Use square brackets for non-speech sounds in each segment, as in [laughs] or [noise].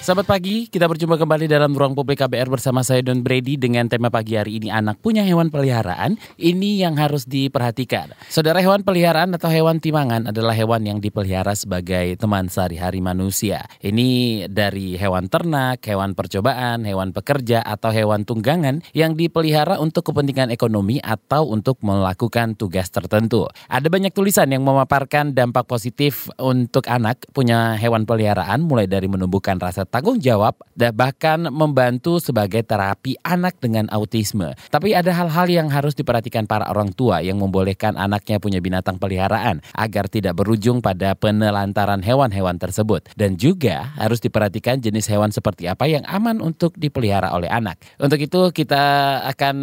Selamat pagi, kita berjumpa kembali dalam ruang publik KBR bersama saya Don Brady dengan tema pagi hari ini anak punya hewan peliharaan. Ini yang harus diperhatikan. Saudara hewan peliharaan atau hewan timangan adalah hewan yang dipelihara sebagai teman sehari-hari manusia. Ini dari hewan ternak, hewan percobaan, hewan pekerja atau hewan tunggangan yang dipelihara untuk kepentingan ekonomi atau untuk melakukan tugas tertentu. Ada banyak tulisan yang memaparkan dampak positif untuk anak punya hewan peliharaan mulai dari menumbuhkan rasa tanggung jawab dan bahkan membantu sebagai terapi anak dengan autisme. Tapi ada hal-hal yang harus diperhatikan para orang tua yang membolehkan anaknya punya binatang peliharaan agar tidak berujung pada penelantaran hewan-hewan tersebut. Dan juga harus diperhatikan jenis hewan seperti apa yang aman untuk dipelihara oleh anak. Untuk itu kita akan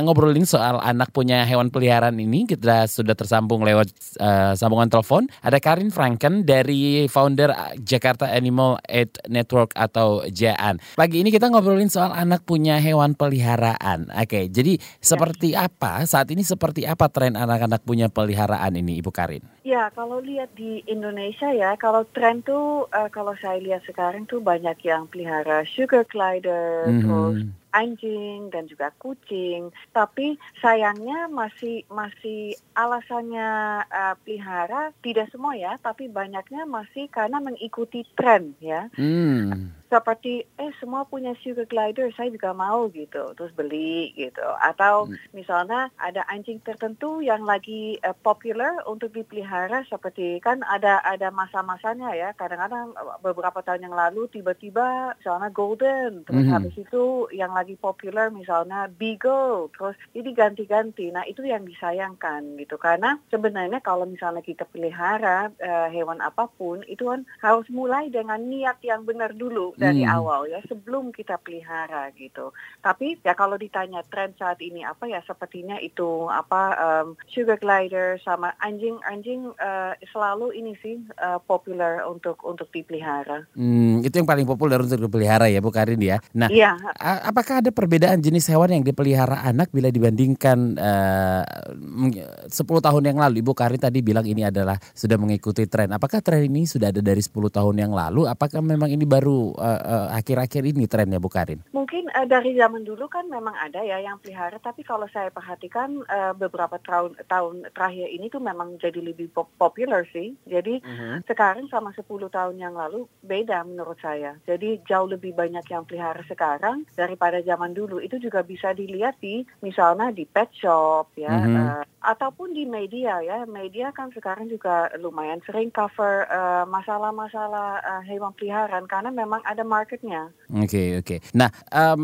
ngobrolin soal anak punya hewan peliharaan ini. Kita sudah tersambung lewat uh, sambungan telepon. Ada Karin Franken dari founder Jakarta Animal Aid Network Network atau JAN. Pagi ini kita ngobrolin soal anak punya hewan peliharaan. Oke, jadi seperti apa saat ini seperti apa tren anak-anak punya peliharaan ini Ibu Karin? Ya, kalau lihat di Indonesia ya, kalau tren tuh uh, kalau saya lihat sekarang tuh banyak yang pelihara sugar glider, mm -hmm. terus anjing dan juga kucing. Tapi sayangnya masih masih alasannya uh, pelihara tidak semua ya, tapi banyaknya masih karena mengikuti tren ya. Hmm seperti eh semua punya sugar glider saya juga mau gitu terus beli gitu. Atau hmm. misalnya ada anjing tertentu yang lagi uh, popular untuk dipelihara seperti kan ada ada masa-masanya ya. Kadang-kadang beberapa tahun yang lalu tiba-tiba misalnya golden terus hmm. habis itu yang lagi popular misalnya beagle terus jadi ganti-ganti. Nah itu yang disayangkan gitu. Karena sebenarnya kalau misalnya kita pelihara uh, hewan apa pun itu kan harus mulai dengan niat yang benar dulu dari hmm. awal ya sebelum kita pelihara gitu. Tapi ya kalau ditanya tren saat ini apa ya sepertinya itu apa um, sugar glider sama anjing-anjing uh, selalu ini sih uh, populer untuk untuk dipelihara. Hmm, itu yang paling populer untuk dipelihara ya Bu Karin ya. Nah, ya. apakah ada perbedaan jenis hewan yang dipelihara anak bila dibandingkan uh, 10 tahun yang lalu Ibu Karin tadi bilang ini adalah sudah mengikuti tren. Apakah tren ini sudah ada dari 10 tahun yang lalu? Apakah memang ini baru uh, uh, akhir-akhir ini trennya Bu Karin? Mungkin uh, dari zaman dulu kan memang ada ya yang pelihara, tapi kalau saya perhatikan uh, beberapa tahun tahun terakhir ini tuh memang jadi lebih pop popular sih. Jadi uh-huh. sekarang sama 10 tahun yang lalu beda menurut saya. Jadi jauh lebih banyak yang pelihara sekarang daripada zaman dulu. Itu juga bisa dilihat di misalnya di pet shop ya. Uh-huh. Uh, ataupun di media ya. Media kan sekarang juga lumayan sering cover masalah-masalah uh, uh, hewan peliharaan karena memang ada marketnya. Oke okay, oke. Okay. Nah um,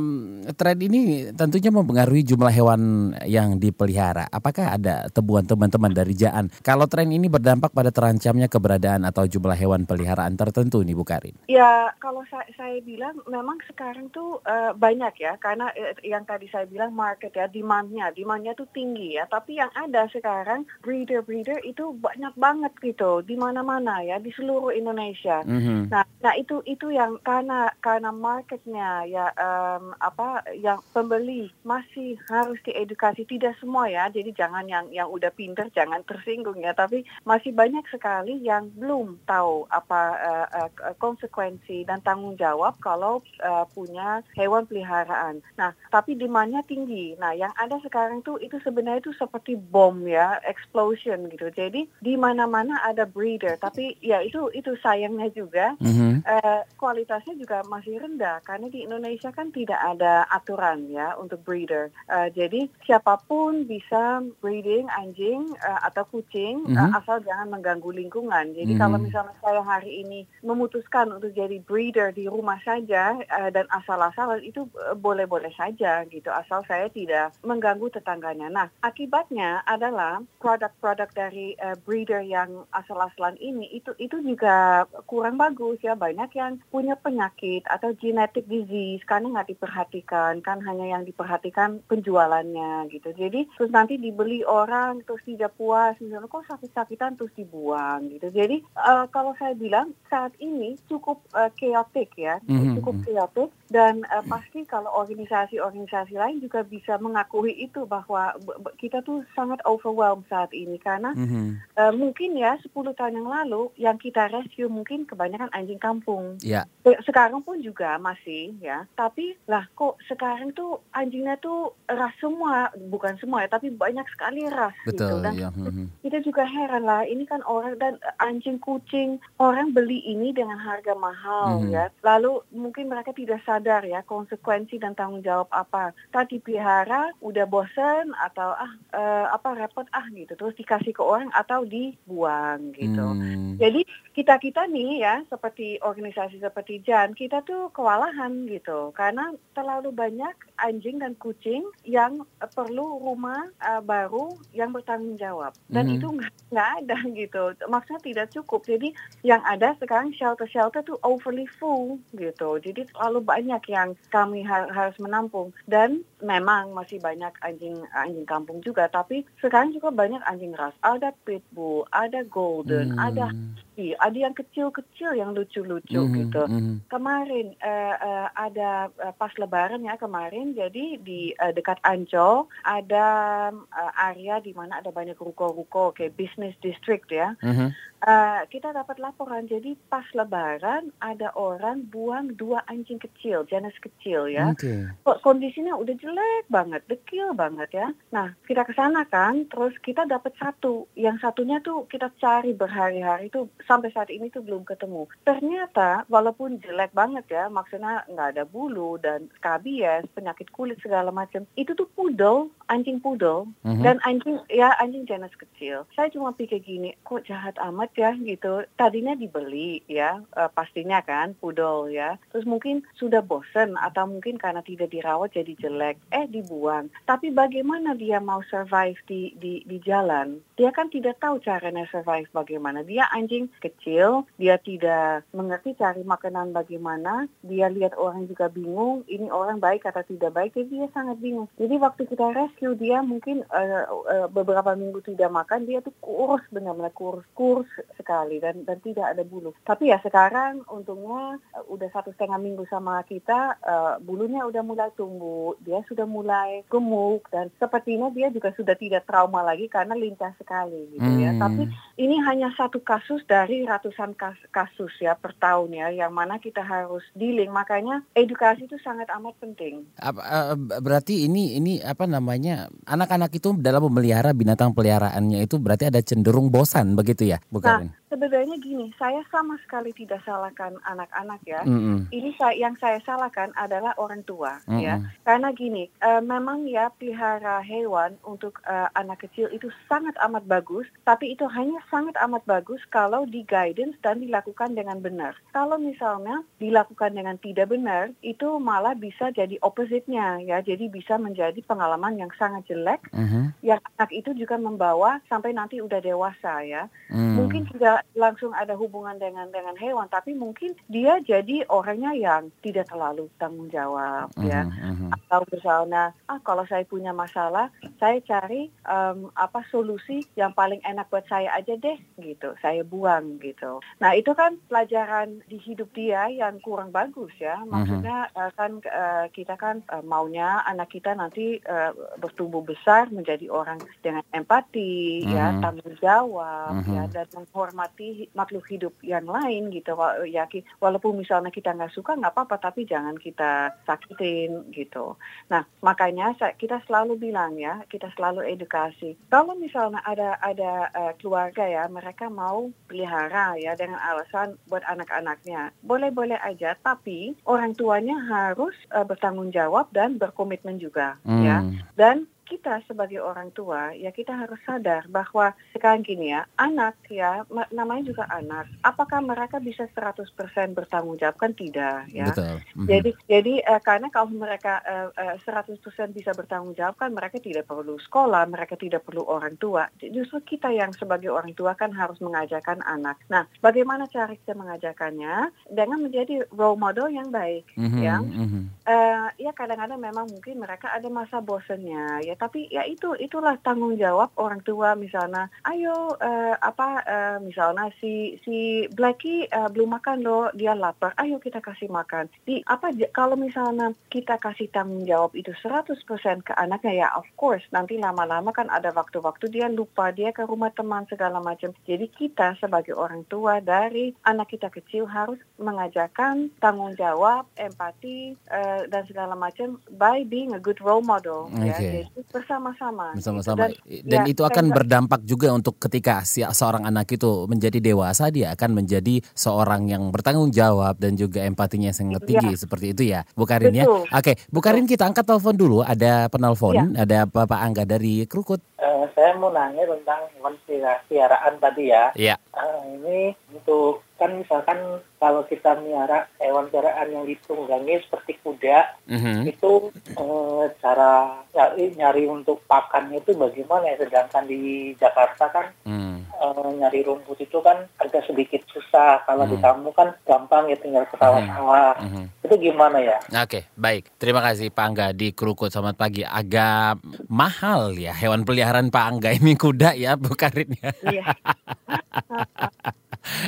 tren ini tentunya mempengaruhi jumlah hewan yang dipelihara. Apakah ada temuan teman-teman dari Jaan? Kalau tren ini berdampak pada terancamnya keberadaan atau jumlah hewan peliharaan tertentu nih Bu Karin? Ya kalau saya, saya bilang memang sekarang tuh uh, banyak ya karena uh, yang tadi saya bilang market ya demandnya demandnya tuh tinggi ya. Tapi yang ada sekarang breeder-breeder itu banyak banget gitu di mana-mana ya di seluruh Indonesia. Mm -hmm. Nah, nah itu itu yang karena karena marketnya ya um, apa yang pembeli masih harus diedukasi tidak semua ya. Jadi jangan yang yang udah pinter jangan tersinggung ya. Tapi masih banyak sekali yang belum tahu apa uh, uh, konsekuensi dan tanggung jawab kalau uh, punya hewan peliharaan. Nah, tapi demandnya tinggi. Nah, yang ada sekarang tuh itu sebenarnya itu seperti bom ya, explosion gitu. Jadi di mana-mana ada breeder, tapi ya itu itu sayangnya juga mm -hmm. uh, kualitasnya juga masih rendah karena di Indonesia kan tidak ada aturan ya untuk breeder. Uh, jadi siapa pun bisa breeding anjing uh, atau kucing mm -hmm. uh, asal jangan mengganggu lingkungan. Jadi mm -hmm. kalau misalnya saya hari ini memutuskan untuk jadi breeder di rumah saja uh, dan asal-asalan itu boleh-boleh saja gitu asal saya tidak mengganggu tetangganya. Nah akibatnya adalah produk-produk dari uh, breeder yang asal-asalan ini itu itu juga kurang bagus ya banyak yang punya penyakit atau genetic disease karena nggak diperhatikan kan hanya yang diperhatikan penjualannya gitu. Jadi terus nanti dibeli orang terus tidak puas misalnya kok sakit-sakitan? terus dibuang gitu. Jadi uh, kalau saya bilang saat ini cukup uh, chaotic ya mm-hmm. cukup chaotic dan uh, pasti kalau organisasi-organisasi lain juga bisa mengakui itu bahwa kita tuh sangat overwhelmed saat ini karena mm -hmm. uh, mungkin ya 10 tahun yang lalu yang kita rescue mungkin kebanyakan anjing kampung. Yeah. Sekarang pun juga masih ya, tapi lah kok sekarang tuh anjingnya tuh ras semua, bukan semua ya, tapi banyak sekali ras gitu. Betul, gitu. Dan ya. mm -hmm. kita juga heran lah, ini kan orang dan anjing kucing orang beli ini dengan harga mahal mm -hmm. ya. Lalu mungkin mereka tidak sadar ya konsekuensi dan tanggung jawab apa. Tadi pelihara udah bosen atau ah uh, apa repot ah gitu terus dikasih ke orang atau dibuang gitu. Mm. Jadi kita kita nih ya seperti organisasi seperti Jan kita tuh kewalahan gitu karena terlalu banyak anjing dan kucing yang perlu rumah uh, baru yang bertanggung jawab. Dan mm. itu nggak ada gitu. Maksudnya tidak cukup. Jadi yang ada sekarang shelter-shelter tuh overly full gitu. Jadi terlalu banyak yang kami ha harus menampung. Dan memang masih banyak anjing anjing kampung juga. Tapi sekarang juga banyak anjing ras. Ada pitbull ada golden mm. ada husky ada yang kecil-kecil yang lucu-lucu mm -hmm, gitu. Mm -hmm. Kemarin uh, uh, ada uh, pas Lebaran ya kemarin, jadi di uh, dekat Ancol ada uh, area di mana ada banyak ruko-ruko kayak business district ya. Mm -hmm. Uh, kita dapat laporan jadi pas Lebaran ada orang buang dua anjing kecil, jenis kecil ya. Okay. Kondisinya udah jelek banget, dekil banget ya. Nah kita ke sana kan, terus kita dapat satu, yang satunya tuh kita cari berhari-hari tuh sampai saat ini tuh belum ketemu. Ternyata walaupun jelek banget ya, maksudnya nggak ada bulu dan kabies, penyakit kulit segala macam, itu tuh poodle, anjing poodle mm-hmm. dan anjing ya anjing jenis kecil. Saya cuma pikir gini, kok jahat amat ya gitu. Tadinya dibeli ya, uh, pastinya kan poodle ya. Terus mungkin sudah bosen atau mungkin karena tidak dirawat jadi jelek, eh dibuang. Tapi bagaimana dia mau survive di di di jalan? Dia kan tidak tahu caranya survive bagaimana. Dia anjing kecil, dia tidak mengerti cari makanan bagaimana, dia lihat orang juga bingung, ini orang baik atau tidak baik, jadi dia sangat bingung. Jadi waktu kita rescue dia mungkin uh, uh, beberapa minggu tidak makan, dia tuh kurus benar-benar kurus, kurus sekali dan dan tidak ada bulu. Tapi ya sekarang untungnya uh, udah satu setengah minggu sama kita, uh, bulunya udah mulai tumbuh, dia sudah mulai gemuk dan sepertinya dia juga sudah tidak trauma lagi karena lincah sekali gitu ya. hmm. ya. Tapi ini hanya satu kasus dari ratusan kasus ya per tahun ya yang mana kita harus dealing makanya edukasi itu sangat amat penting. Eh, berarti ini ini apa namanya anak-anak itu dalam memelihara binatang peliharaannya itu berarti ada cenderung bosan begitu ya bukan? Nah, sebenarnya gini, saya sama sekali tidak salahkan anak-anak ya. Mm -hmm. Ini saya, yang saya salahkan adalah orang tua mm -hmm. ya. Karena gini, uh, memang ya pelihara hewan untuk uh, anak kecil itu sangat amat bagus, tapi itu hanya sangat amat bagus kalau di guidance dan dilakukan dengan benar. Kalau misalnya dilakukan dengan tidak benar, itu malah bisa jadi opposite-nya ya. Jadi bisa menjadi pengalaman yang sangat jelek, mm -hmm. yang anak itu juga membawa sampai nanti udah dewasa ya. Mm. Mungkin juga langsung ada hubungan dengan dengan hewan, tapi mungkin dia jadi orangnya yang tidak terlalu tanggung jawab uh -huh, ya. -huh. Atau misalnya, ah kalau saya punya masalah, saya cari um, apa solusi yang paling enak buat saya aja deh gitu. Saya buang gitu. Nah itu kan pelajaran di hidup dia yang kurang bagus ya. Maksudnya uh -huh. uh, kan uh, kita kan uh, maunya anak kita nanti uh, bertumbuh besar menjadi orang dengan empati uh -huh. ya, tanggung jawab uh -huh. ya dan menghormati menghormati makhluk hidup yang lain gitu ya walaupun misalnya kita nggak suka nggak apa-apa tapi jangan kita sakitin gitu nah makanya kita selalu bilang ya kita selalu edukasi kalau misalnya ada ada uh, keluarga ya mereka mau pelihara ya dengan alasan buat anak-anaknya boleh-boleh aja tapi orang tuanya harus uh, bertanggung jawab dan berkomitmen juga ya. hmm. ya dan kita sebagai orang tua ya kita harus sadar bahwa sekarang gini ya anak ya namanya juga anak apakah mereka bisa 100% bertanggung jawab kan tidak ya Betul. Mm-hmm. jadi jadi uh, karena kalau mereka uh, uh, 100% bisa bertanggung jawab kan mereka tidak perlu sekolah mereka tidak perlu orang tua justru kita yang sebagai orang tua kan harus mengajarkan anak nah bagaimana cara kita mengajarkannya dengan menjadi role model yang baik mm-hmm. ya mm-hmm. Uh, ya kadang-kadang memang mungkin mereka ada masa bosannya ya ya. Tapi ya itu itulah tanggung jawab orang tua misalnya. Ayo uh, apa uh, misalnya si si Blackie uh, belum makan loh, dia lapar. Ayo kita kasih makan. Di apa kalau misalnya kita kasih tanggung jawab itu 100% ke anaknya ya of course nanti lama-lama kan ada waktu-waktu dia lupa dia ke rumah teman segala macam. Jadi kita sebagai orang tua dari anak kita kecil harus mengajarkan tanggung jawab, empati uh, dan segala macam by being a good role model okay. ya. Jadi bersama-sama. Bersama-sama. Gitu. Dan, dan ya, itu akan berdampak juga untuk ketika si seorang anak itu menjadi dewasa dia akan menjadi seorang yang bertanggung jawab dan juga empatinya sangat iya. tinggi ya. seperti itu ya. Bu Karin ya. Oke, Bu Karin kita angkat telepon dulu. Ada penelpon, ya. ada Bapak Angga dari Krukut. Uh, saya mau nanya tentang hewan peliharaan tadi ya. Iya. Uh, ini untuk kan misalkan kalau kita melihara hewan peliharaan yang ditunggangi seperti kuda mm-hmm. itu eh, cara nyari, nyari untuk pakannya itu bagaimana? Ya sedangkan di Jakarta kan mm. eh, nyari rumput itu kan agak sedikit susah. Kalau mm. di tamu kan gampang ya tinggal ke sawah-sawah mm-hmm. itu gimana ya? Oke okay, baik. Terima kasih Pak Angga di Krukut. Selamat pagi. Agak mahal ya hewan peliharaan Pak Angga ini kuda ya [laughs] Bu Karin ya iya [laughs]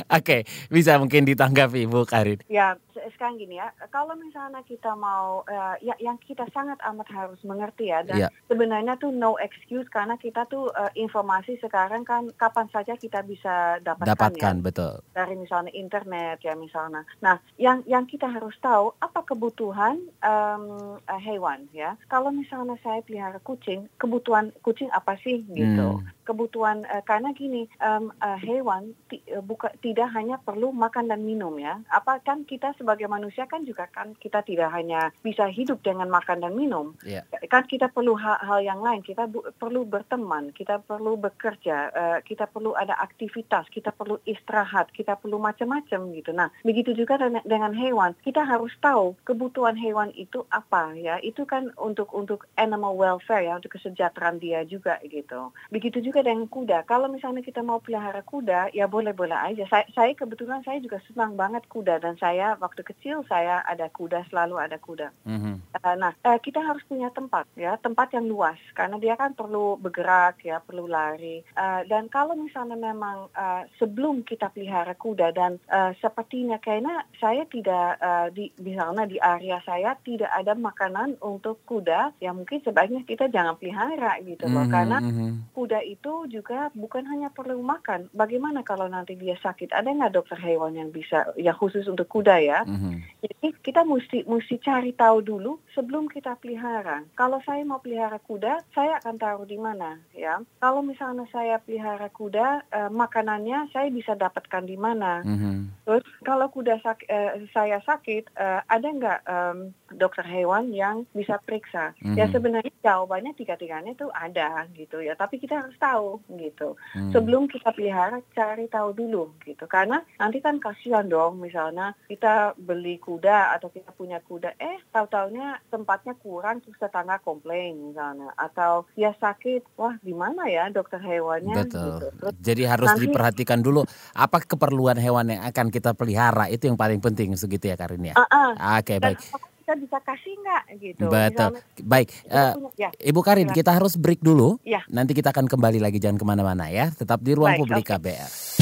Oke, okay, bisa mungkin ditanggapi Bu Karin. Ya, sekarang gini ya, kalau misalnya kita mau, uh, ya yang kita sangat amat harus mengerti ya, dan ya. sebenarnya tuh no excuse karena kita tuh uh, informasi sekarang kan kapan saja kita bisa dapatkan, dapatkan ya, betul. dari misalnya internet ya misalnya. Nah, yang yang kita harus tahu apa kebutuhan um, uh, hewan ya. Kalau misalnya saya pelihara kucing, kebutuhan kucing apa sih gitu? Hmm kebutuhan uh, karena gini um, uh, hewan uh, buka tidak hanya perlu makan dan minum ya. Apa kan kita sebagai manusia kan juga kan kita tidak hanya bisa hidup dengan makan dan minum. Yeah. kan kita perlu hal-hal yang lain. Kita bu- perlu berteman kita perlu bekerja uh, kita perlu ada aktivitas kita perlu istirahat kita perlu macam-macam gitu. Nah begitu juga dengan, dengan hewan. Kita harus tahu kebutuhan hewan itu apa ya. Itu kan untuk untuk animal welfare ya untuk kesejahteraan dia juga gitu. Begitu juga juga dengan kuda. Kalau misalnya kita mau pelihara kuda, ya boleh-boleh aja. Saya, saya kebetulan saya juga senang banget kuda dan saya waktu kecil saya ada kuda, selalu ada kuda. Mm-hmm. Uh, nah, uh, kita harus punya tempat ya, tempat yang luas karena dia kan perlu bergerak ya, perlu lari. Uh, dan kalau misalnya memang uh, sebelum kita pelihara kuda dan uh, sepertinya kayaknya saya tidak uh, di misalnya di area saya tidak ada makanan untuk kuda, ya mungkin sebaiknya kita jangan pelihara gitu loh, mm-hmm. karena mhm. kuda itu itu juga bukan hanya perlu makan. Bagaimana kalau nanti dia sakit? Ada nggak dokter hewan yang bisa, ya khusus untuk kuda ya? Mm-hmm. Jadi kita mesti mesti cari tahu dulu sebelum kita pelihara. Kalau saya mau pelihara kuda, saya akan taruh di mana ya? Kalau misalnya saya pelihara kuda, eh, makanannya saya bisa dapatkan di mana? Mm-hmm. Terus kalau kuda sak eh, saya sakit, eh, ada nggak um, dokter hewan yang bisa periksa? Mm-hmm. Ya sebenarnya jawabannya tiga-tiganya itu ada gitu ya. Tapi kita harus tahu tahu gitu. Hmm. Sebelum kita pelihara cari tahu dulu gitu. Karena nanti kan kasihan dong misalnya kita beli kuda atau kita punya kuda eh tahu-taunya tempatnya kurang terus tetangga komplain misalnya atau dia sakit wah gimana ya dokter hewannya Betul. gitu. Terus, Jadi harus nanti, diperhatikan dulu apa keperluan hewan yang akan kita pelihara itu yang paling penting segitu ya Karin ya. Uh -uh. Oke okay, baik kita bisa kasih nggak gitu. Betul. Misalnya, Baik, uh, ya. Ibu Karin, kita harus break dulu. Ya. Nanti kita akan kembali lagi jangan ke mana-mana ya. Tetap di ruang Baik, publik okay. KBR.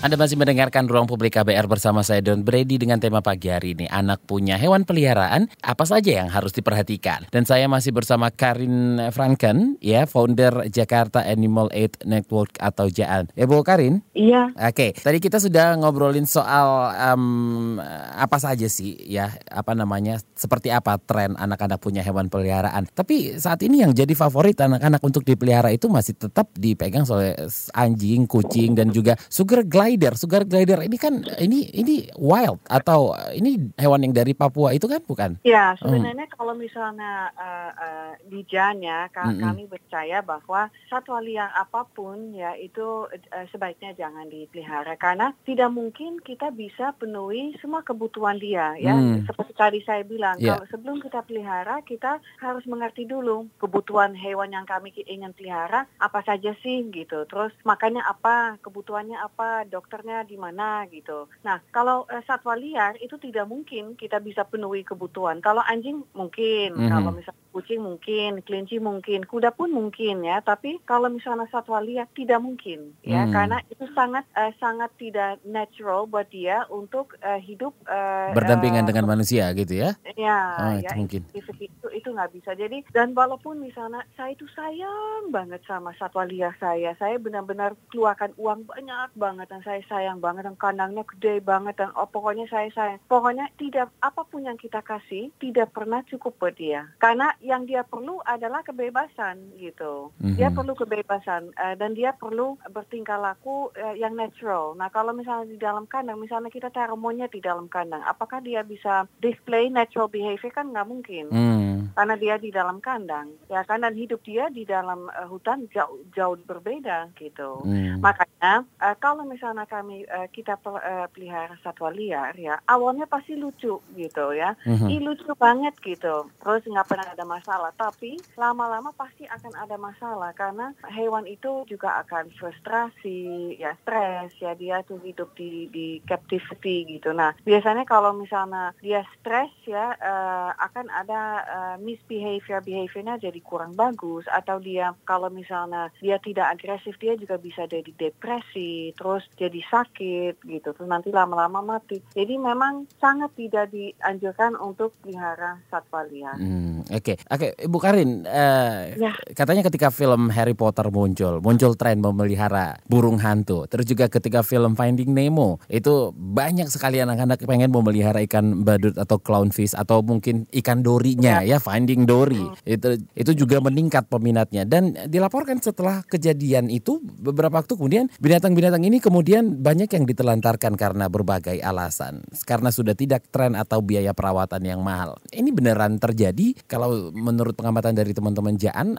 Anda masih mendengarkan Ruang Publik KBR bersama saya Don Brady dengan tema pagi hari ini. Anak punya hewan peliharaan, apa saja yang harus diperhatikan? Dan saya masih bersama Karin Franken, ya, founder Jakarta Animal Aid Network atau JAN. Ya, Bu Karin? Iya. Oke, tadi kita sudah ngobrolin soal um, apa saja sih, ya, apa namanya, seperti apa tren anak-anak punya hewan peliharaan. Tapi saat ini yang jadi favorit anak-anak untuk dipelihara itu masih tetap dipegang oleh anjing, kucing, dan juga sugar glider glider, sugar glider ini kan ini ini wild atau ini hewan yang dari Papua itu kan bukan? Ya sebenarnya hmm. kalau misalnya uh, uh, di Jan ya ka hmm. kami percaya bahwa satwa liar apa pun ya itu uh, sebaiknya jangan dipelihara karena tidak mungkin kita bisa penuhi semua kebutuhan dia ya hmm. seperti tadi saya bilang yeah. kalau sebelum kita pelihara kita harus mengerti dulu kebutuhan hewan yang kami ingin pelihara apa saja sih gitu terus makanya apa kebutuhannya apa dokternya di mana gitu. Nah, kalau uh, satwa liar itu tidak mungkin kita bisa penuhi kebutuhan. Kalau anjing mungkin, mm -hmm. kalau misalnya kucing mungkin, kelinci mungkin, kuda pun mungkin ya. Tapi kalau misalnya satwa liar tidak mungkin ya, hmm. karena itu sangat uh, sangat tidak natural buat dia untuk uh, hidup uh, berdampingan uh, dengan manusia gitu ya? Ya, oh, ya itu mungkin. Itu itu itu nggak bisa. Jadi dan walaupun misalnya saya itu sayang banget sama satwa liar saya, saya benar-benar keluarkan uang banyak banget dan saya sayang banget dan kandangnya gede banget dan oh, pokoknya saya sayang. Pokoknya tidak apa pun yang kita kasih tidak pernah cukup buat dia. Karena yang dia perlu adalah kebebasan gitu. Mm-hmm. Dia perlu kebebasan uh, dan dia perlu bertingkah laku uh, yang natural. Nah kalau misalnya di dalam kandang, misalnya kita taruh monyet di dalam kandang, apakah dia bisa display natural behavior kan nggak mungkin. Mm. Karena dia di dalam kandang, ya kan dan hidup dia di dalam uh, hutan jauh jauh berbeda gitu. Mm. Makanya uh, kalau misalnya kami uh, kita uh, pelihara satwa liar ya, awalnya pasti lucu gitu ya, mm-hmm. Ih, lucu banget gitu. Terus nggak pernah ada masalah, tapi lama-lama pasti akan ada masalah karena hewan itu juga akan frustrasi, ya stres, ya dia tuh hidup di di captivity gitu. Nah biasanya kalau misalnya dia stres ya uh, akan ada uh, misbehavior behaviornya jadi kurang bagus atau dia kalau misalnya dia tidak agresif dia juga bisa jadi depresi, terus jadi sakit gitu, terus nanti lama-lama mati. Jadi memang sangat tidak dianjurkan untuk pelihara satwa liar. Hmm, Oke, okay. Oke, okay, Ibu Karin, uh, ya. katanya ketika film Harry Potter muncul, muncul tren memelihara burung hantu. Terus juga ketika film Finding Nemo, itu banyak sekali anak-anak pengen memelihara ikan badut atau clownfish atau mungkin ikan dorinya ya, ya Finding Dory. Hmm. Itu itu juga meningkat peminatnya dan dilaporkan setelah kejadian itu beberapa waktu kemudian binatang-binatang ini kemudian banyak yang ditelantarkan karena berbagai alasan. Karena sudah tidak tren atau biaya perawatan yang mahal. Ini beneran terjadi kalau menurut pengamatan dari teman-teman Jaan,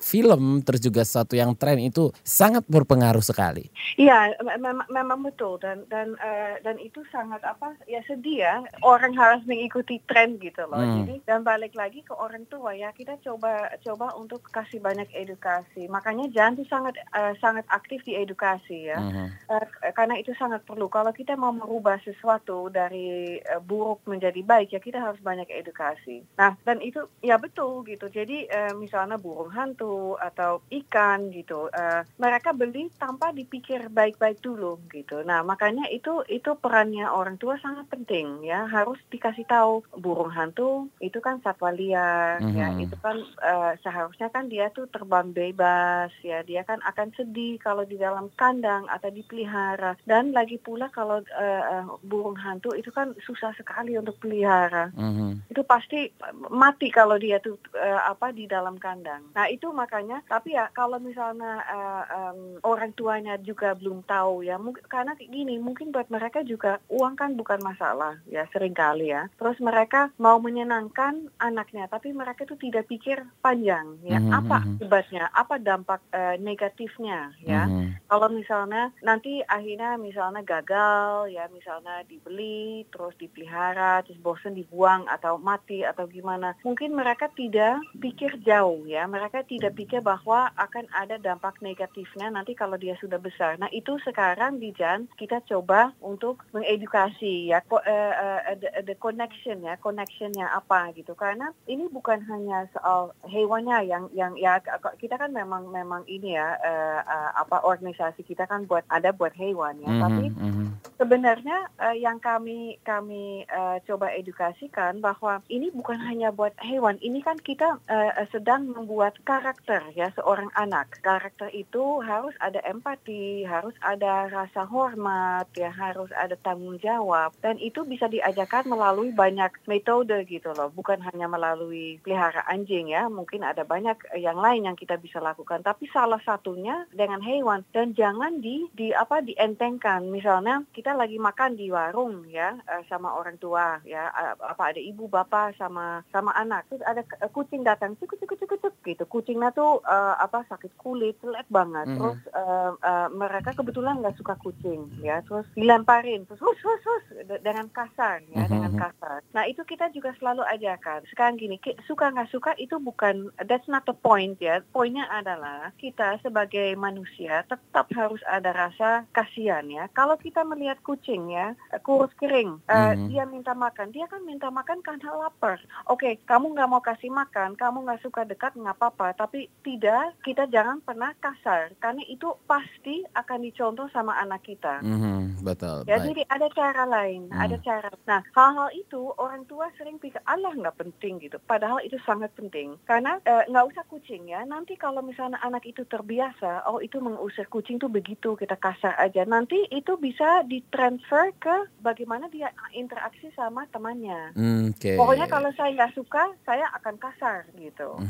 film terus juga sesuatu yang tren itu sangat berpengaruh sekali. Iya, memang memang betul dan dan uh, dan itu sangat apa ya sedih ya orang harus mengikuti tren gitu loh. Hmm. Jadi dan balik lagi ke orang tua ya kita coba coba untuk kasih banyak edukasi. Makanya Jaan tuh sangat uh, sangat aktif di edukasi ya. Hmm. Uh, karena itu sangat perlu. Kalau kita mau merubah sesuatu dari uh, buruk menjadi baik ya kita harus banyak edukasi. Nah, dan itu ya betul gitu. Jadi uh, misalnya burung hantu atau ikan gitu, uh, mereka beli tanpa dipikir baik-baik dulu gitu. Nah makanya itu itu perannya orang tua sangat penting ya. Harus dikasih tahu burung hantu itu kan satwa liar mm -hmm. ya. Itu kan uh, seharusnya kan dia tuh terbang bebas ya. Dia kan akan sedih kalau di dalam kandang atau dipelihara. Dan lagi pula kalau uh, uh, burung hantu itu kan susah sekali untuk pelihara. Mm -hmm. Itu pasti mati kalau dia tuh uh, apa di dalam kandang. Nah itu makanya tapi ya kalau misalnya uh, um, orang tuanya juga belum tahu ya mungkin karena gini mungkin buat mereka juga uang kan bukan masalah ya sering kali ya. Terus mereka mau menyenangkan anaknya tapi mereka itu tidak pikir panjang ya mm -hmm. apa mhm. akibatnya apa dampak uh, negatifnya ya. Mm -hmm. Kalau misalnya nanti akhirnya misalnya gagal ya misalnya dibeli terus dipelihara terus bosan dibuang atau mati atau gimana mungkin mereka mereka tidak pikir jauh ya. Mereka tidak pikir bahwa akan ada dampak negatifnya nanti kalau dia sudah besar. Nah itu sekarang di Jan kita coba untuk mengedukasi ya uh, uh, the, the connection ya, connectionnya apa gitu. Karena ini bukan hanya soal hewannya yang yang ya kita kan memang memang ini ya uh, uh, apa organisasi kita kan buat ada buat hewan ya. Mm -hmm, Tapi mm -hmm. sebenarnya uh, yang kami kami uh, coba edukasikan bahwa ini bukan hanya buat hewan, ini kan kita uh, sedang membuat karakter ya seorang anak. Karakter itu harus ada empati, harus ada rasa hormat, ya harus ada tanggung jawab dan itu bisa diajarkan melalui banyak metode gitu loh, bukan hanya melalui pelihara anjing ya. Mungkin ada banyak yang lain yang kita bisa lakukan, tapi salah satunya dengan hewan dan jangan di di apa dientengkan. Misalnya kita lagi makan di warung ya uh, sama orang tua ya apa ada ibu bapak sama sama anak terus ada kucing datang cuk cuk cuk cuk gitu. Kucingnya tuh uh, apa sakit kulit jelek banget. Mm terus uh, uh, mereka kebetulan nggak suka kucing ya. Terus dilemparin terus hus hus hus dengan kasar ya mm -hmm. dengan kasar. Nah itu kita juga selalu ajarkan. Sekarang gini suka nggak suka itu bukan that's not the point ya. Poinnya adalah kita sebagai manusia tetap harus ada rasa kasihan ya. Kalau kita melihat kucing ya kurus kering uh, mm-hmm. dia minta makan dia kan minta makan karena lapar. Oke okay, kamu nggak mau kasih makan kamu nggak suka dekat nggak apa-apa. Tapi tidak kita jangan pernah kasar. Karena itu pasti akan dicontoh sama anak kita. Mm-hmm, betul ya jadi ada cara lain mm. ada cara. Nah hal-hal itu orang tua sering pikir Allah nggak penting gitu. Padahal itu sangat penting. Karena eh, nggak usah kucing ya. Nanti kalau misalnya anak itu terbiasa oh itu mengusir kucing tuh begitu kita kasar aja. Nanti itu bisa ditransfer ke bagaimana dia interaksi sama temannya. Mm, okay. pokoknya kalau saya nggak suka saya akan kasar gitu.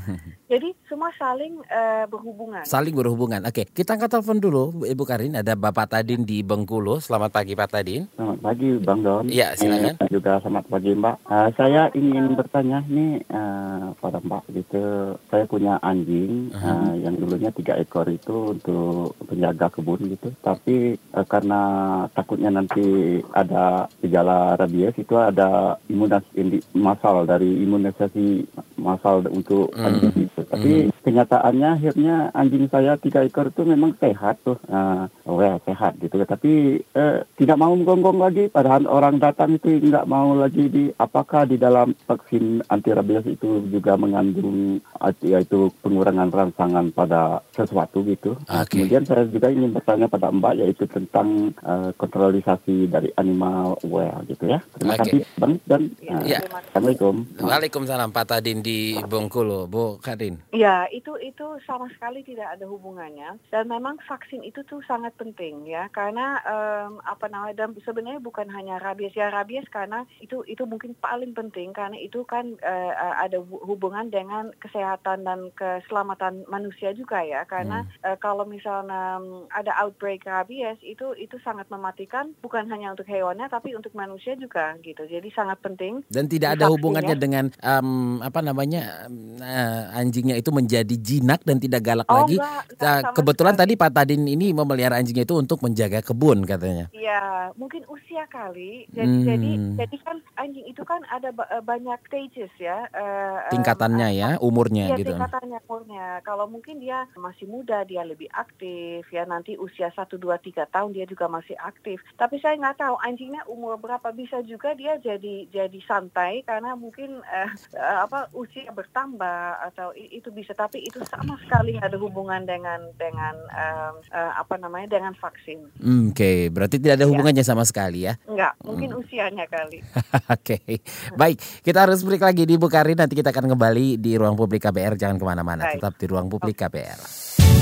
Jadi semua saling uh, berhubungan. Saling berhubungan. Oke okay. kita angkat telepon dulu Ibu Karin. Ada Bapak Tadin di Bengkulu. Selamat pagi Pak Tadin. Selamat pagi Bang Don. Iya silakan. Eh, juga selamat pagi Mbak. Uh, saya ingin bertanya nih uh, pada Mbak gitu. Saya punya anjing uh -huh. uh, yang dulunya tiga ekor itu untuk penjaga kebun gitu. Tapi uh, karena takutnya nanti ada gejala rabies itu ada imunisasi masal dari imunisasi treatment. Masal untuk uh anjing itu tapi uh kenyataannya akhirnya anjing saya tiga ekor itu memang sehat tuh uh, well sehat gitu tapi uh, tidak mau menggonggong lagi padahal orang datang itu nggak mau lagi di apakah di dalam vaksin anti rabies itu juga mengandung yaitu pengurangan rangsangan pada sesuatu gitu. Okay. Kemudian saya juga ingin bertanya pada Mbak yaitu tentang uh, kontrolisasi dari animal well gitu ya. Terima okay. kasih Bang dan uh, ya. Assalamualaikum. Waalaikumsalam Pak Tadin di Bengkulu, Bu Kadin. Ya, itu itu sama sekali tidak ada hubungannya. Dan memang vaksin itu tuh sangat penting ya. Karena um, apa namanya dan sebenarnya bukan hanya rabies. Ya rabies karena itu itu mungkin paling penting. Karena itu kan uh, ada hubungan dengan kesehatan dan keselamatan manusia juga ya. Karena hmm. uh, kalau misalnya um, ada outbreak rabies itu itu sangat mematikan bukan hanya untuk hewannya tapi untuk manusia juga gitu. Jadi sangat penting dan tidak ada hubungannya dengan um, apa namanya uh, anjingnya itu menjadi jinak dan tidak galak oh, lagi. enggak, enggak, uh, kebetulan sekali. tadi Pak Tadin ini memelihara anjingnya itu untuk menjaga kebun katanya. Iya mungkin usia kali. Jadi hmm. jadi jadi kan anjing itu kan ada banyak stages ya uh, tingkatannya um, ya umurnya iya, gitu. tingkatannya umurnya. Kalau mungkin dia masih muda dia lebih aktif. Ya nanti usia 1 2 3 tahun dia juga masih aktif. Tapi saya nggak tahu anjingnya umur berapa. Bisa juga dia jadi jadi santai karena mungkin uh, uh, apa usia bertambah atau itu bisa tapi itu sama sekali ada hubungan dengan dengan um, uh, apa namanya dengan vaksin. Hmm, oke, okay. berarti tidak ada iya. hubungannya ya. sama sekali ya? Enggak, mungkin hmm. usianya kali. [laughs] Oke, okay. baik. Kita harus break lagi di Bukari. Nanti kita akan kembali di ruang publik KBR. Jangan ke mana-mana, tetap di ruang publik okay. KBR.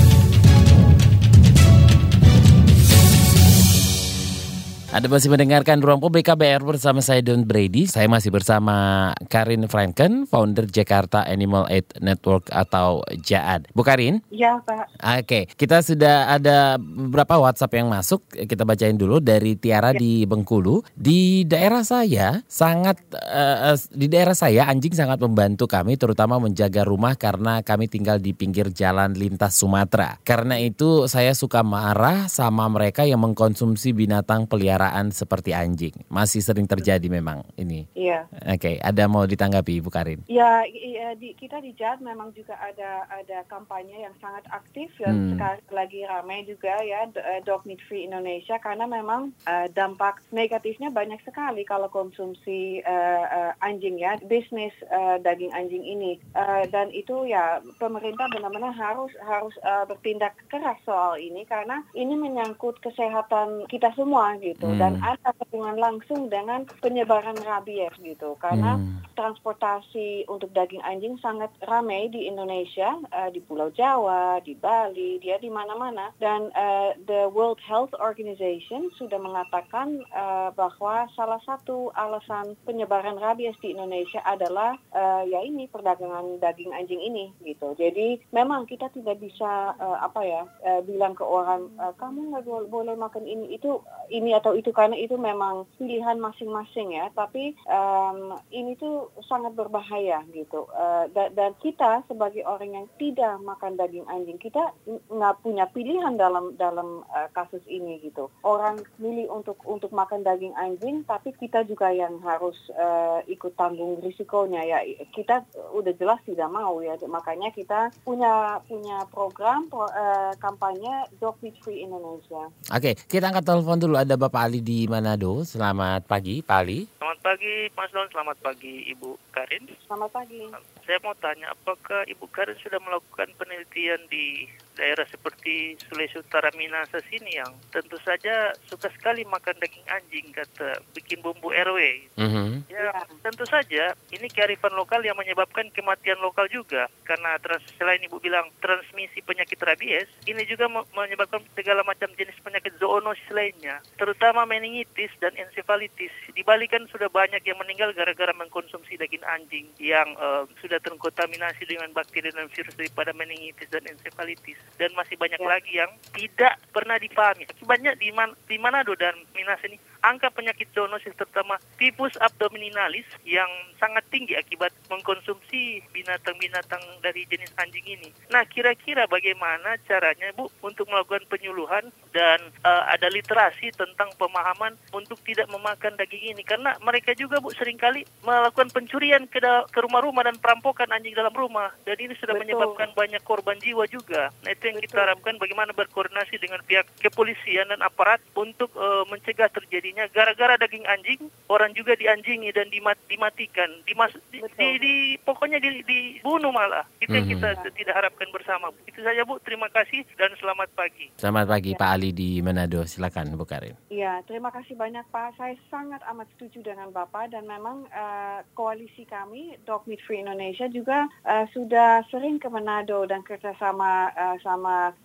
Anda masih mendengarkan Ruang Publik KBR bersama saya Don Brady. Saya masih bersama Karin Franken, founder Jakarta Animal Aid Network atau JAAD. Bu Karin? Iya, Pak. Oke, kita sudah ada beberapa WhatsApp yang masuk. Kita bacain dulu dari Tiara ya. di Bengkulu. Di daerah saya sangat uh, di daerah saya anjing sangat membantu kami terutama menjaga rumah karena kami tinggal di pinggir jalan lintas Sumatera. Karena itu saya suka marah sama mereka yang mengkonsumsi binatang peliharaan peliharaan seperti anjing. Masih sering terjadi memang ini. Iya. Oke, okay. ada mau ditanggapi Bu Karin? Ya, ya di, kita di JAD memang juga ada ada kampanye yang sangat aktif dan hmm. sekarang lagi ramai juga ya eh, Dog Meat Free Indonesia karena memang uh, dampak negatifnya banyak sekali kalau konsumsi uh, uh, anjing ya, bisnis uh, daging anjing ini. Uh, dan itu ya pemerintah benar-benar harus harus uh, bertindak keras soal ini karena ini menyangkut kesehatan kita semua gitu hmm. dan ada hubungan langsung dengan penyebaran rabies gitu karena hmm. transportasi untuk daging anjing sangat ramai di Indonesia uh, di Pulau Jawa di Bali dia di mana-mana dan uh, the World Health Organization sudah mengatakan uh, bahwa salah satu alasan penyebaran rabies di Indonesia adalah uh, ya ini perdagangan daging anjing ini gitu jadi memang kita tidak bisa uh, apa ya uh, bilang ke orang uh, kamu nggak boleh makan ini itu ini atau itu karena itu memang pilihan masing-masing ya. Tapi um, ini tuh sangat berbahaya gitu. Uh, dan, dan kita sebagai orang yang tidak makan daging anjing, kita nggak punya pilihan dalam dalam uh, kasus ini gitu. Orang milih untuk untuk makan daging anjing, tapi kita juga yang harus uh, ikut tanggung risikonya ya. Kita udah jelas tidak mau ya. Makanya kita punya punya program pro, uh, kampanye Dog Free Indonesia. Oke, kita angkat telepon dulu. Ada Bapak Ali di Manado. Selamat pagi, Pak Ali. Selamat pagi, Mas Don. Selamat pagi, Ibu Karin. Selamat pagi. Saya mau tanya, apakah Ibu Karin sudah melakukan penelitian di daerah seperti Sulawesi Utara Minasa sini yang tentu saja suka sekali makan daging anjing kata bikin bumbu RW. Mm-hmm. Ya, tentu saja ini kearifan lokal yang menyebabkan kematian lokal juga karena trans, selain ibu bilang transmisi penyakit rabies, ini juga menyebabkan segala macam jenis penyakit zoonosis lainnya, terutama meningitis dan encephalitis. Di Bali kan sudah banyak yang meninggal gara-gara mengkonsumsi daging anjing yang uh, sudah terkontaminasi dengan bakteri dan virus daripada meningitis dan encephalitis dan masih banyak ya. lagi yang tidak pernah dipahami. Akibatnya di, Man di Manado dan Minas ini angka penyakit zoonosis terutama tipus abdominalis yang sangat tinggi akibat mengkonsumsi binatang-binatang dari jenis anjing ini. Nah, kira-kira bagaimana caranya Bu untuk melakukan penyuluhan dan uh, ada literasi tentang pemahaman untuk tidak memakan daging ini karena mereka juga Bu sering kali melakukan pencurian ke, ke rumah-rumah dan perampokan anjing dalam rumah dan ini sudah Betul. menyebabkan banyak korban jiwa juga. Nah, itu yang Betul. kita harapkan bagaimana berkoordinasi dengan pihak kepolisian dan aparat untuk uh, mencegah terjadi artinya gara-gara daging anjing orang juga dianjingi dan dimat, dimatikan. Dimas di, di, di pokoknya di, dibunuh malah. Itu yang kita mm-hmm. tidak harapkan bersama. Itu saja bu. Terima kasih dan selamat pagi. Selamat pagi ya. Pak Ali di Manado. Silakan Bu Karin. Iya terima kasih banyak Pak. Saya sangat amat setuju dengan Bapak dan memang uh, koalisi kami Dog Meat Free Indonesia juga uh, sudah sering ke Manado dan kerjasama uh, sama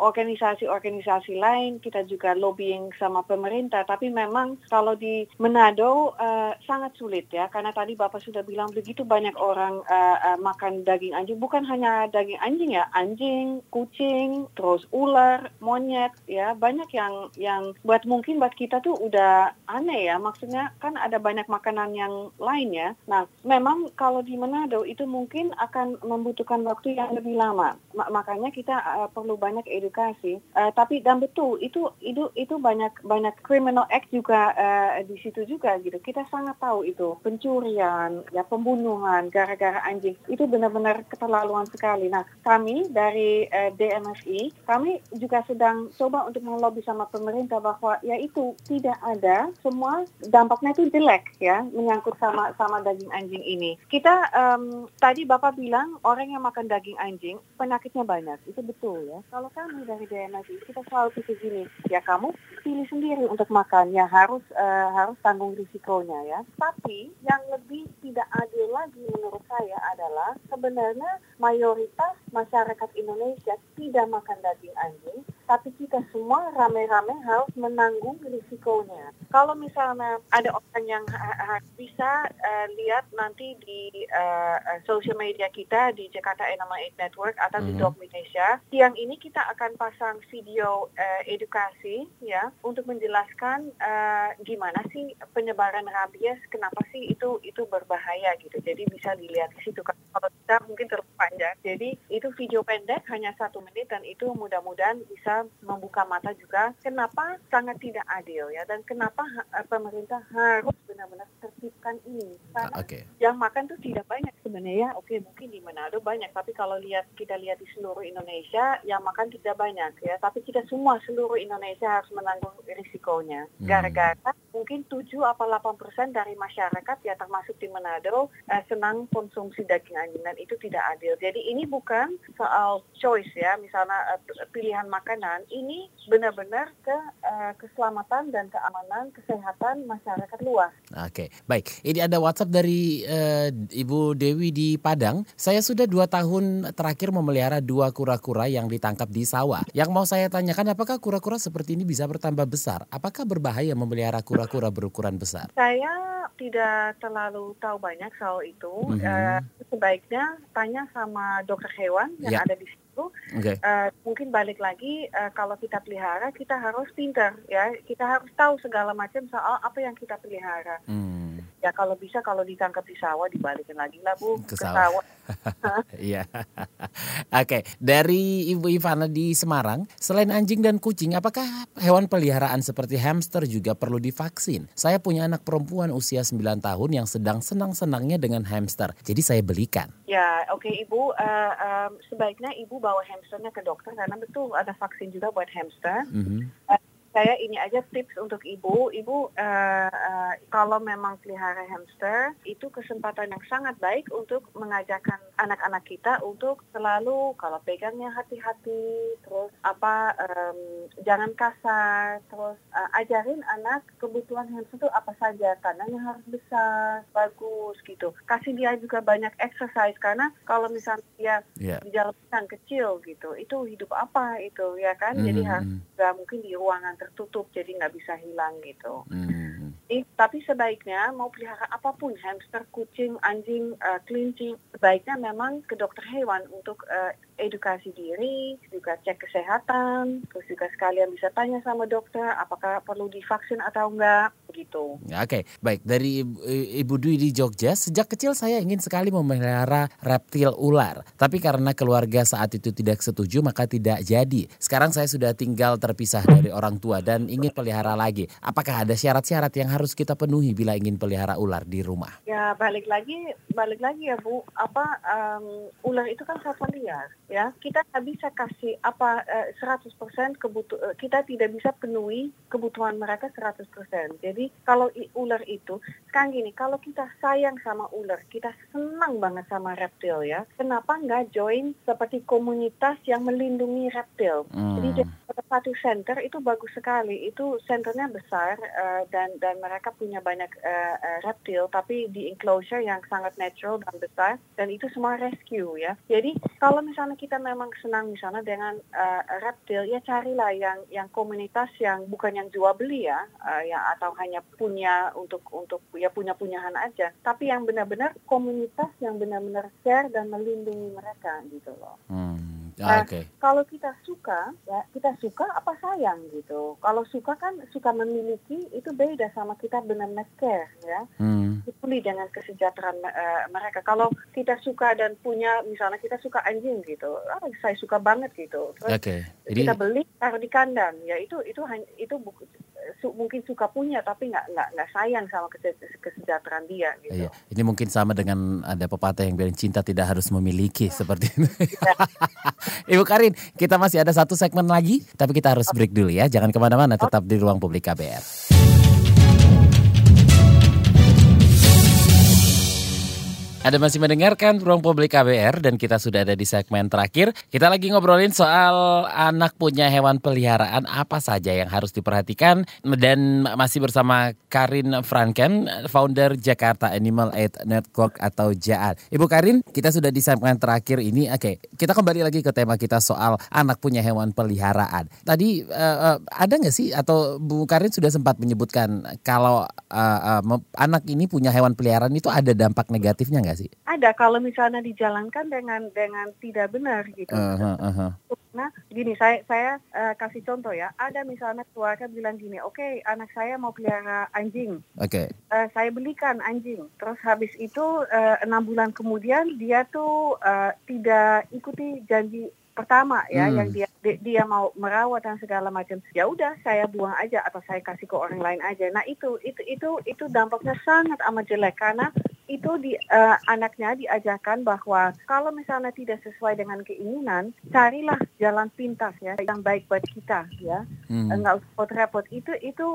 organisasi-organisasi um, uh, lain. Kita juga lobbying sama pemerintah. Tapi tapi memang kalau di Manado uh, sangat sulit ya. Karena tadi Bapak sudah bilang begitu banyak orang uh, uh, makan daging anjing. Bukan hanya daging anjing ya. Anjing kucing terus ular monyet ya. Banyak yang yang buat mungkin buat kita tuh udah aneh ya. Maksudnya kan ada banyak makanan yang lain ya. Nah memang kalau di Manado itu mungkin akan membutuhkan waktu yang lebih lama. M makanya kita uh, perlu banyak edukasi. Uh, tapi dan betul itu itu itu banyak banyak criminal X juga uh, di situ juga gitu. Kita sangat tahu itu pencurian, ya pembunuhan gara-gara anjing itu benar-benar keterlaluan sekali. Nah kami dari uh, eh, DMFI kami juga sedang coba untuk melobi sama pemerintah bahwa ya itu tidak ada semua dampaknya itu jelek ya menyangkut sama sama daging anjing ini. Kita um, tadi bapak bilang orang yang makan daging anjing penyakitnya banyak itu betul ya. Kalau kami dari DMFI kita selalu pikir gini ya kamu pilih sendiri untuk makan ya harus uh, harus tanggung risikonya ya. Tapi yang lebih tidak adil lagi menurut saya adalah sebenarnya mayoritas masyarakat Indonesia tidak makan daging anjing, tapi kita semua rame-rame harus menanggung risikonya. Kalau misalnya ada orang yang bisa uh, lihat nanti di uh, social media kita di Jakarta Animal Aid Network atau mm -hmm. di mhm. Dog Indonesia, siang ini kita akan pasang video uh, edukasi ya untuk menjelaskan uh, gimana sih penyebaran rabies, kenapa sih itu itu berbahaya gitu. Jadi bisa dilihat di situ. Kalau kita mungkin terlalu panjang. Jadi itu video pendek hanya satu menit dan itu mudah-mudahan bisa membuka mata juga kenapa sangat tidak adil ya dan kenapa uh, pemerintah harus benar-benar tertibkan ini. Karena okay. yang makan tuh tidak banyak sebenarnya. Oke mungkin di Manado banyak, tapi kalau lihat kita lihat di seluruh Indonesia yang makan tidak banyak ya. Tapi kita semua seluruh Indonesia harus menanggung risikonya. Hmm. Gara-gara masyarakat mungkin 7 apa 8 persen dari masyarakat ya termasuk di Manado eh, senang konsumsi daging anjing dan itu tidak adil. Jadi ini bukan soal choice ya, misalnya eh, pilihan makanan, ini benar-benar ke eh, keselamatan dan keamanan kesehatan masyarakat luas. Oke, baik. Ini ada WhatsApp dari uh, Ibu Dewi di Padang. Saya sudah dua tahun terakhir memelihara dua kura-kura yang ditangkap di sawah. Yang mau saya tanyakan, apakah kura-kura seperti ini bisa bertambah besar? Apakah berbahaya memelihara kura-kura berukuran besar? Saya tidak terlalu tahu banyak soal itu. Mm -hmm. uh, sebaiknya tanya sama dokter hewan yang ya. ada di sini itu okay. uh, mungkin balik lagi uh, kalau kita pelihara kita harus pintar ya kita harus tahu segala macam soal apa yang kita pelihara. Hmm. Ya kalau bisa kalau ditangkap di sawah dibalikin lagi lah bu ke, ke sawah. [laughs] Iya. Oke, dari Ibu Ivana di Semarang, selain anjing dan kucing, apakah hewan peliharaan seperti hamster juga perlu divaksin? Saya punya anak perempuan usia 9 tahun yang sedang senang-senangnya dengan hamster. Jadi saya belikan. Ya, oke okay, Ibu, uh, um, sebaiknya Ibu bawa hamsternya ke dokter karena betul ada vaksin juga buat hamster. Mm -hmm. uh, saya ini aja tips untuk ibu. Ibu uh, uh, kalau memang pelihara hamster itu kesempatan yang sangat baik untuk mengajarkan anak-anak kita untuk selalu kalau pegangnya hati-hati, terus apa um, jangan kasar, terus uh, ajarin anak kebutuhan hamster itu apa saja, kandangnya harus besar, bagus gitu. Kasih dia juga banyak exercise karena kalau misalnya dia yeah. di dalam kecil gitu, itu hidup apa itu ya kan? Mm -hmm. Jadi harus mungkin di ruangan tertutup jadi nggak bisa hilang gitu. Hmm. Eh, tapi sebaiknya mau pelihara apa pun hamster, kucing, anjing, uh, kelinci, sebaiknya memang ke dokter hewan untuk uh, edukasi diri, juga cek kesehatan, terus juga sekalian bisa tanya sama dokter apakah perlu divaksin atau enggak, begitu. Ya, oke, okay. baik. Dari Ibu Dwi di Jogja, sejak kecil saya ingin sekali memelihara reptil ular. Tapi karena keluarga saat itu tidak setuju, maka tidak jadi. Sekarang saya sudah tinggal terpisah dari orang tua dan ingin pelihara lagi. Apakah ada syarat-syarat yang harus kita penuhi bila ingin pelihara ular di rumah? Ya, balik lagi, balik lagi ya Bu. Apa um, ular itu kan satwa liar ya kita nggak bisa kasih apa uh, 100% kebutuh uh, kita tidak bisa penuhi kebutuhan mereka 100%. Jadi kalau ular itu sekarang gini, kalau kita sayang sama ular, kita senang banget sama reptil ya. Kenapa nggak join seperti komunitas yang melindungi reptil? Hmm. Jadi satu center itu bagus sekali. Itu centernya besar uh, dan dan mereka punya banyak uh, uh, reptil tapi di enclosure yang sangat natural dan besar dan itu semua rescue ya. Jadi kalau misalnya kita memang senang misalnya dengan uh, reptil ya carilah yang yang komunitas yang bukan yang jual beli ya uh, yang atau hanya punya untuk untuk ya punya punyahan aja tapi yang benar-benar komunitas yang benar-benar share dan melindungi mereka gitu loh. Hmm. Ah, nah, okay. kalau kita suka, ya kita suka apa sayang gitu. Kalau suka kan suka memiliki itu beda sama kita benar-benar care ya. Hmm. Dengan kesejahteraan uh, mereka. Kalau kita suka dan punya, misalnya kita suka anjing gitu, oh, saya suka banget gitu. Terus okay. Jadi... kita beli taruh di kandang, ya itu itu itu buku, su, mungkin suka punya tapi nggak nggak nggak sayang sama kesejahteraan dia gitu. Iya. Ini mungkin sama dengan ada pepatah yang bilang cinta tidak harus memiliki seperti itu. [laughs] Ibu Karin, kita masih ada satu segmen lagi, tapi kita harus break dulu ya. Jangan ke mana-mana, tetap di ruang publik KBR. Ada masih mendengarkan Ruang Publik KBR dan kita sudah ada di segmen terakhir. Kita lagi ngobrolin soal anak punya hewan peliharaan apa saja yang harus diperhatikan dan masih bersama Karin Franken, founder Jakarta Animal Aid Network atau JAAN. Ibu Karin, kita sudah di segmen terakhir ini. Oke, kita kembali lagi ke tema kita soal anak punya hewan peliharaan. Tadi uh, ada nggak sih atau Bu Karin sudah sempat menyebutkan kalau uh, uh, anak ini punya hewan peliharaan itu ada dampak negatifnya nggak sih? Ada kalau misalnya dijalankan dengan dengan tidak benar gitu. Uh, uh, uh. Nah, gini saya saya uh, kasih contoh ya. Ada misalnya keluarga bilang gini, oke okay, anak saya mau pelihara anjing. Oke. Okay. Uh, saya belikan anjing. Terus habis itu uh, enam bulan kemudian dia tuh uh, tidak ikuti janji pertama ya hmm. yang dia dia mau merawat dan segala macam ya udah saya buang aja atau saya kasih ke orang lain aja nah itu itu itu itu dampaknya sangat amat jelek karena itu di uh, anaknya diajarkan bahwa kalau misalnya tidak sesuai dengan keinginan, carilah jalan pintas ya yang baik buat kita ya. Hmm. Enggak usah repot-repot. Itu itu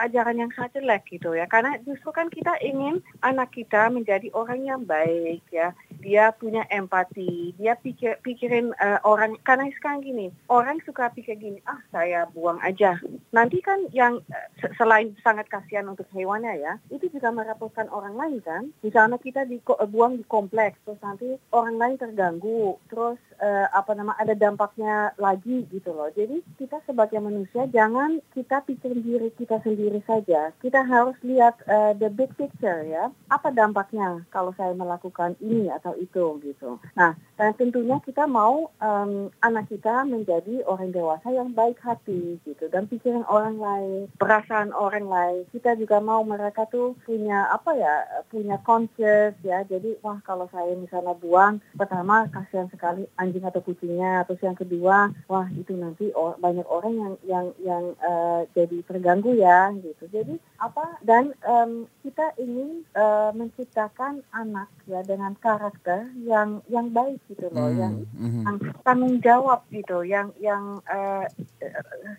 ajaran yang sangat jelek gitu ya. Karena justru kan kita ingin anak kita menjadi orang yang baik ya. Dia punya empati, dia pikir pikirin uh, orang karena sekarang gini, orang suka pikir gini, ah saya buang aja. Nanti kan yang uh, selain sangat kasihan untuk hewannya ya, itu juga merepotkan orang lain kan. Bisa misalnya kita di, buang di kompleks terus nanti orang lain terganggu terus uh, apa nama ada dampaknya lagi gitu loh jadi kita sebagai manusia jangan kita pikir diri kita sendiri saja kita harus lihat uh, the big picture ya apa dampaknya kalau saya melakukan ini atau itu gitu. Nah, dan tentunya kita mau um, anak kita menjadi orang dewasa yang baik hati gitu dan pikiran orang lain, perasaan orang lain. Kita juga mau mereka tuh punya apa ya, punya conscious ya. Jadi wah kalau saya misalnya buang, pertama kasihan sekali anjing atau kucingnya, terus yang kedua, wah itu nanti or, banyak orang yang yang yang uh, jadi terganggu ya gitu. Jadi apa dan um, kita ingin uh, menciptakan anak ya dengan karakter yang yang baik gitu loh, hmm, yang, hmm. yang tanggung jawab gitu, yang yang uh,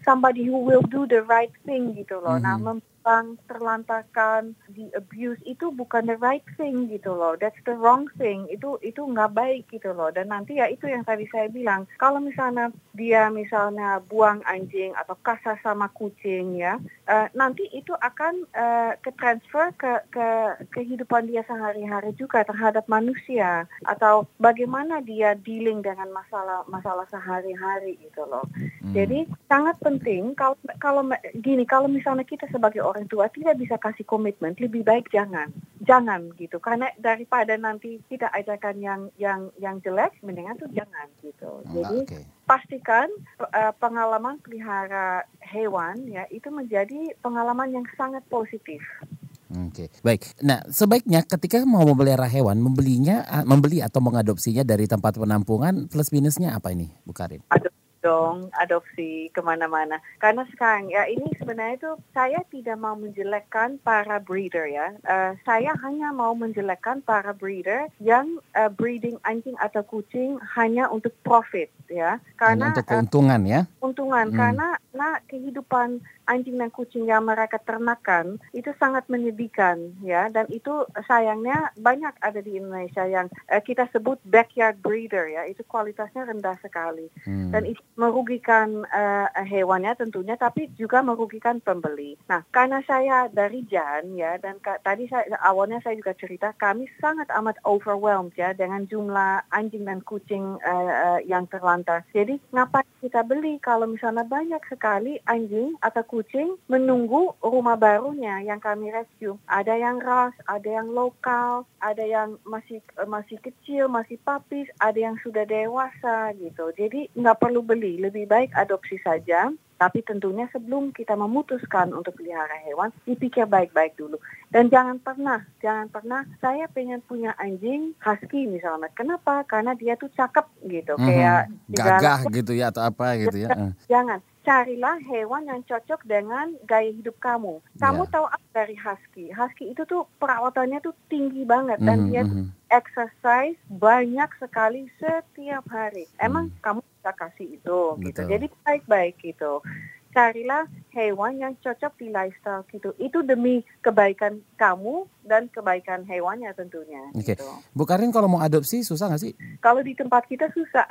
somebody who will do the right thing gitu loh. Nah, hmm. Nah, bang terlantarkan di abuse itu bukan the right thing gitu loh. That's the wrong thing. Itu itu nggak baik gitu loh. Dan nanti ya itu yang tadi saya bilang kalau misalnya dia misalnya buang anjing atau kasar sama kucing ya uh, nanti itu akan uh, ke transfer ke ke kehidupan dia sehari-hari juga terhadap manusia. Atau bagaimana dia dealing dengan masalah masalah sehari-hari gitu loh. Hmm. jadi sangat penting kalau kalau gini kalau misalnya kita sebagai orang tua tidak bisa kasih komitmen, lebih baik jangan, jangan gitu. Karena daripada nanti kita ajarkan yang yang yang jelek, mendingan tuh jangan gitu. Hmm, Jadi okay. pastikan uh, pengalaman pelihara hewan ya itu menjadi pengalaman yang sangat positif. Oke, okay. baik. Nah, sebaiknya ketika mau memelihara hewan, membelinya, membeli atau mengadopsinya dari tempat penampungan, plus minusnya apa ini, Bu Karin? Aduh, dong adopsi ke mana-mana. Karena sekarang ya ini sebenarnya itu saya tidak mau menjelekkan para breeder ya. Uh, saya hanya mau menjelekkan para breeder yang uh, breeding anjing atau kucing hanya untuk profit ya. Karena hanya untuk keuntungan uh, ya. Keuntungan hmm. karena nah kehidupan anjing dan kucing yang mereka ternakan itu sangat menyedihkan ya dan itu sayangnya banyak ada di Indonesia yang uh, kita sebut backyard breeder ya itu kualitasnya rendah sekali hmm. dan itu merugikan uh, hewannya tentunya tapi juga merugikan pembeli. Nah karena saya dari Jan ya dan tadi saya awalnya saya juga cerita kami sangat amat overwhelmed ya dengan jumlah anjing dan kucing uh, uh, yang terlantar. Jadi ngapain kita beli kalau misalnya banyak sekali anjing atau kucing menunggu rumah barunya yang kami rescue. Ada yang ras, ada yang lokal, ada yang masih masih kecil, masih papis, ada yang sudah dewasa gitu. Jadi nggak perlu beli, lebih baik adopsi saja. Tapi tentunya sebelum kita memutuskan untuk pelihara hewan, dipikir baik-baik dulu. Dan jangan pernah, jangan pernah, saya pengen punya anjing husky misalnya. Kenapa? Karena dia tuh cakep gitu. Mm -hmm. Kayak gagah gitu ya atau apa gitu ya. Jangan carilah hewan yang cocok dengan gaya hidup kamu. Kamu yeah. tahu apa dari husky? Husky itu tuh perawatannya tuh tinggi banget dan mm -hmm. dia tuh mhm. Exercise banyak sekali setiap hari. Emang mm. kamu bisa kasih itu gitu. Jadi baik-baik gitu carilah hewan yang cocok di lifestyle gitu. Itu demi kebaikan kamu dan kebaikan hewannya tentunya. Oke. Okay. Gitu. Bu Karin kalau mau adopsi susah nggak sih? Kalau di tempat kita susah.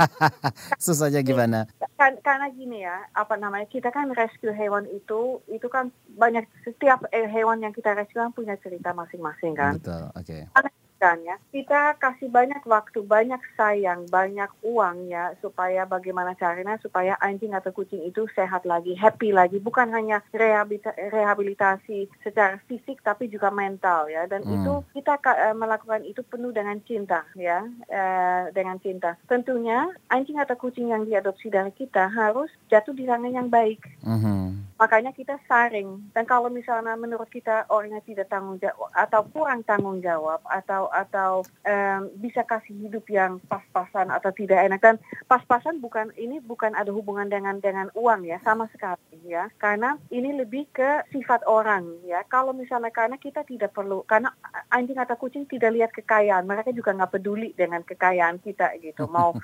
[laughs] Susahnya gimana? Kan, karena gini ya, apa namanya kita kan rescue hewan itu, itu kan banyak setiap eh, hewan yang kita rescue kan punya cerita masing-masing kan. Betul. Oke. Okay ya. Kita kasih banyak waktu, banyak sayang, banyak uang ya supaya bagaimana caranya supaya anjing atau kucing itu sehat lagi, happy lagi, bukan hanya rehabilitasi secara fisik tapi juga mental ya. Dan hmm. itu kita uh, melakukan itu penuh dengan cinta ya, uh, dengan cinta. Tentunya anjing atau kucing yang diadopsi dari kita harus jatuh di tangan yang baik. Hmm. Makanya kita saring. Dan kalau misalnya menurut kita orangnya tidak tanggung jawab atau kurang tanggung jawab atau atau um, bisa kasih hidup yang pas-pasan atau tidak enak. Dan pas-pasan bukan ini bukan ada hubungan dengan dengan uang ya sama sekali ya. Karena ini lebih ke sifat orang ya. Kalau misalnya karena kita tidak perlu karena anjing atau kucing tidak lihat kekayaan mereka juga nggak peduli dengan kekayaan kita gitu. [laughs] Mau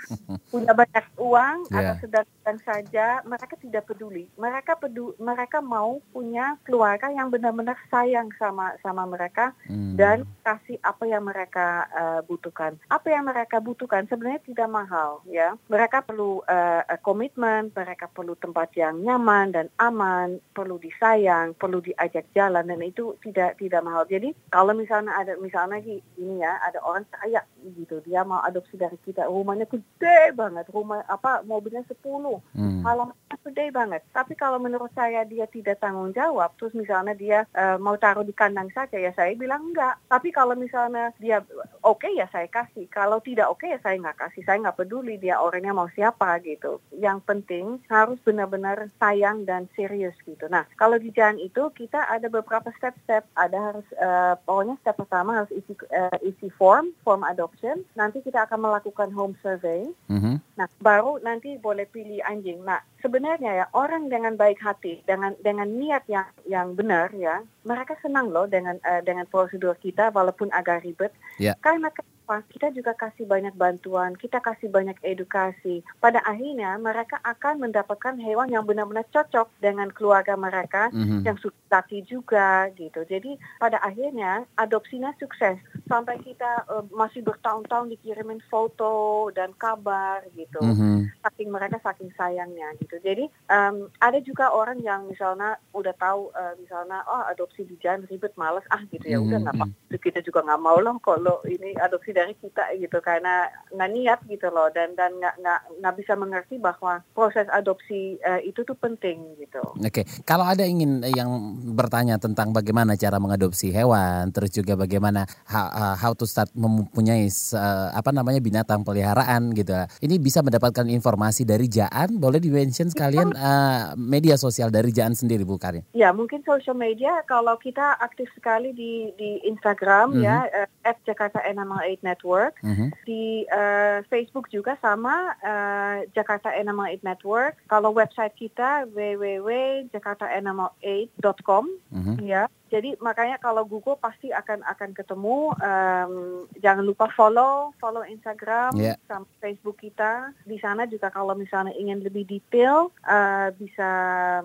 punya banyak uang yeah. atau sedang saja mereka tidak peduli. Mereka peduli mereka mau punya keluarga yang benar-benar sayang sama sama mereka hmm. dan kasih apa yang mereka uh, butuhkan. Apa yang mereka butuhkan sebenarnya tidak mahal ya. Mereka perlu uh, komitmen, mereka perlu tempat yang nyaman dan aman, perlu disayang, perlu diajak jalan dan itu tidak tidak mahal. Jadi kalau misalnya ada misalnya gini ya, ada orang kaya gitu, dia mau adopsi dari kita, rumahnya gede banget, rumah apa mobilnya 10, hmm. halamannya gede banget. Tapi kalau menurut saya dia tidak tanggung jawab, terus misalnya dia uh, mau taruh di kandang saja ya saya bilang enggak. Tapi kalau misalnya dia oke okay, ya saya kasih. Kalau tidak oke okay, ya saya nggak kasih. Saya nggak peduli dia orangnya mau siapa gitu. Yang penting harus benar-benar sayang dan serius gitu. Nah kalau di jalan itu kita ada beberapa step-step. Ada harus uh, pokoknya step pertama harus isi uh, isi form form adoption. Nanti kita akan melakukan home survey. Mm -hmm. Nah baru nanti boleh pilih anjing. Nah sebenarnya ya orang dengan baik hati, dengan dengan niat yang yang benar ya, mereka senang loh dengan uh, dengan prosedur kita walaupun agak ribet. Yeah. Karena apa? Kita juga kasih banyak bantuan, kita kasih banyak edukasi. Pada akhirnya mereka akan mendapatkan hewan yang benar-benar cocok dengan keluarga mereka mm-hmm. yang laki juga gitu. Jadi pada akhirnya adopsinya sukses sampai kita uh, masih bertahun-tahun dikirimin foto dan kabar gitu. Mm-hmm. Saking mereka saking sayangnya gitu. Jadi um, ada juga orang yang misalnya udah tahu uh, misalnya oh adopsi di jalan ribet males ah gitu ya udah nggak mm-hmm. apa kita juga nggak mau loh kalau ini adopsi dari kita gitu karena nggak niat gitu loh dan dan nggak nggak nggak bisa mengerti bahwa proses adopsi uh, itu tuh penting gitu. Oke, kalau ada ingin yang bertanya tentang bagaimana cara mengadopsi hewan, terus juga bagaimana how, how to start mempunyai uh, apa namanya binatang peliharaan gitu, ini bisa mendapatkan informasi dari Jaan. Boleh di mention sekalian uh, media sosial dari Jaan sendiri Bu Karin? Ya mungkin social media kalau kita aktif sekali di di Instagram mm -hmm. ya uh, Jakarta Animal Aid Network Network. Mm -hmm. Di uh, Facebook juga sama uh, Jakarta Animal Aid Network. Kalau website kita www.jakartaanimal8.com mm -hmm. ya. Jadi makanya kalau Google pasti akan akan ketemu. Um, jangan lupa follow follow Instagram yeah. sama Facebook kita. Di sana juga kalau misalnya ingin lebih detail uh, bisa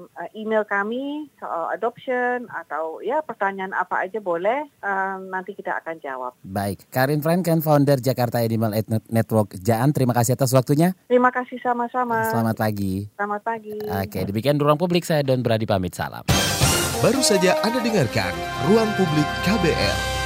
uh, email kami soal adoption atau ya pertanyaan apa aja boleh. Um, nanti kita akan jawab. Baik, Karin Franken, founder Jakarta Animal Aid Network Jaan. Terima kasih atas waktunya. Terima kasih sama-sama. Selamat pagi. Selamat pagi. Oke, demikian ruang publik saya Don Beradi pamit salam. Baru saja Anda dengarkan Ruang Publik KBR.